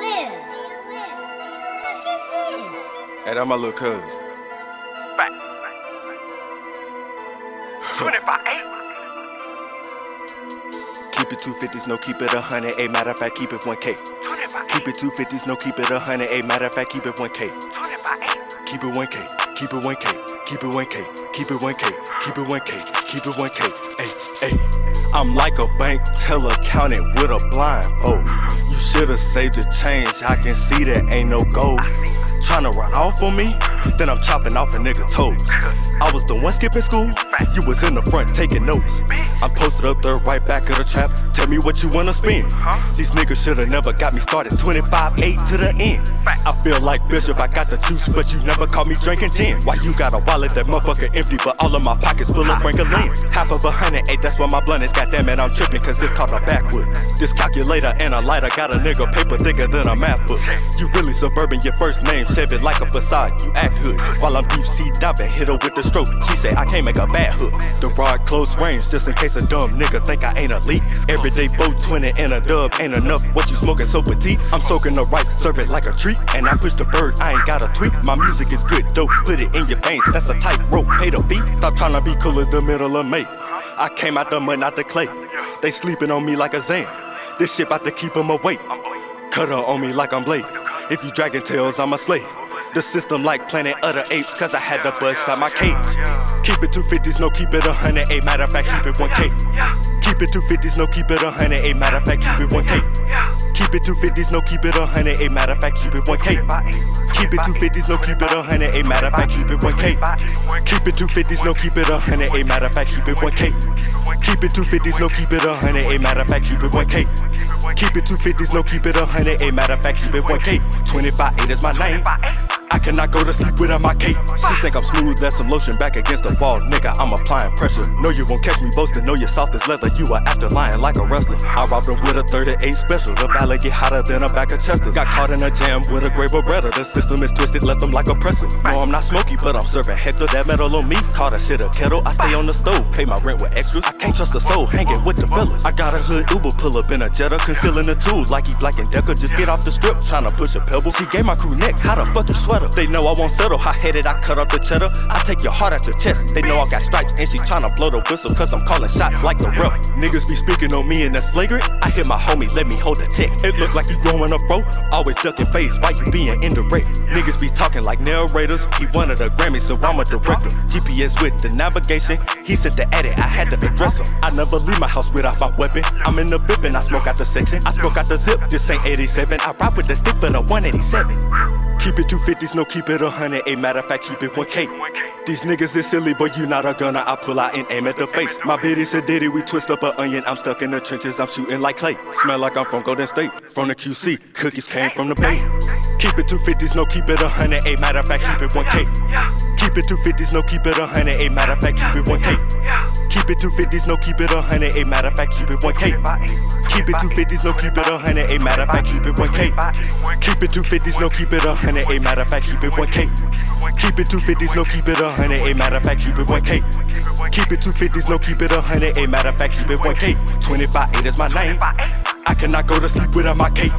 live. Look at. Hey, that my little cousin. Back. 25 8. Keep it 250s, no keep it a hundred. A matter of fact, keep it 1K. Keep it 250s, no keep it a hundred. A matter of fact, keep it 1K. Keep it 1K. Keep it 1K. Keep it 1K. Keep it 1K. Keep it 1K. Keep it 1K. Hey, hey. I'm like a bank teller counting with a blindfold. Should've saved the change. I can see that ain't no gold. Tryna run off on me? Then I'm chopping off a nigga toes. I was the one skipping school. You was in the front taking notes. I'm posted up there right back of the trap. Tell me what you wanna spend. These niggas shoulda never got me started. 25 8 to the end. I feel like Bishop, I got the juice, but you never caught me drinking gin. Why you got a wallet that motherfucker empty, but all of my pockets full of Franklin? Half of a hundred eight, that's why my blunt is. Goddamn it, I'm tripping, cause it's called a backwood. This calculator and a lighter got a nigga paper thicker than a math book. You really suburban, your first name, Chevy like a facade, you act hood. While I'm deep sea diving, hit her with the stroke. She say I can't make a bad hook. The rod close range, just in case a dumb nigga think I ain't elite. Everyday 420 and a dub ain't enough. What you smoking so petite? I'm soaking the rice, serve it like a treat. And I push the bird, I ain't got a tweak. My music is good, dope, put it in your veins. That's a tight rope, pay the fee. Stop trying to be cool as the middle of May. I came out the mud, not the clay. They sleeping on me like a Zan. This shit about to keep 'em awake. Cut her on me like I'm Blade. If you dragging tails, I'm a slave. The system like Planet of the Apes, cause I had to bust out my cage. Keep it 250s, no keep it a hundred. A matter of fact, keep it 1K. Keep it 250s, no keep it a hundred. A matter of fact, keep it 1K. Keep it 250s, no keep it a hundred. A matter of fact, keep it 1K. Keep it 250s, no keep it a hundred. A matter of fact, keep it 1K. Keep it 250s, no keep it a hundred. A matter of fact, keep it 1K. Keep it 250s, no keep it a hundred. A matter of fact, keep it 1K. Keep it 250s, no keep it hundred. A matter of fact, keep it 1K. 25 8 is my name. I cannot go to sleep without my cape. She think I'm smooth as some lotion back against the wall, nigga. I'm applying pressure. No, you won't catch me boasting. Know you're soft as leather. You are after lying like a wrestler. I robbed him with a 38 special. The valley get hotter than a back of Chester. Got caught in a jam with a gray Beretta. The system is twisted, left them like a presser. No, I'm not smoky, but I'm serving Hector. That metal on me. Call that shit a kettle. I stay on the stove, pay my rent with extras. I can't trust a soul hanging with the fellas. I got a hood Uber pull up in a Jetta, concealing the tools like he Black and Decker. Just get off the strip, tryna push a pebble. She gave my crew neck. How the fuck you sweater? They know I won't settle. Hot headed, I cut up the cheddar. I take your heart out your chest. They know I got stripes, and she tryna blow the whistle, cause I'm calling shots like the rep. Niggas be speaking on me, and that's flagrant. I hit my homie, let me hold the tech. It look like you growing up, bro. Always ducking face, why you being indirect? Niggas be talking like narrators. He wanted a Grammy, so I'm a director. GPS with the navigation. He said to edit, I had to address him. I never leave my house without my weapon. I'm in the VIP and I smoke out the section. I smoke out the zip, this ain't 87. I ride with the stick for the 187. Keep it 250s, no keep it 100. A matter of fact, keep it 1K. These niggas is silly, but you not a gunner. I pull out and aim at the face. My bitty a diddy, we twist up an onion. I'm stuck in the trenches, I'm shooting like clay. Smell like I'm from Golden State. From the QC, cookies came from the bay. Keep it 250s, no keep it 100. A matter of fact, keep it 1K. Keep it 250s, no keep it 100. A matter of fact, keep it 1K. Keep it 250s, no keep it 100. A matter of fact, keep it 1K. Keep it 250s, no keep it 100. A matter of fact, keep it 1K. Keep it 250s, no keep it 100. A matter of fact, keep it 1K. Keep it 250s, no keep it 100. A matter of fact, keep it 1K. Keep it 250s, no keep it 100. A matter of fact, keep it 1K. 25 8 is my name. I cannot go to sleep without my cape.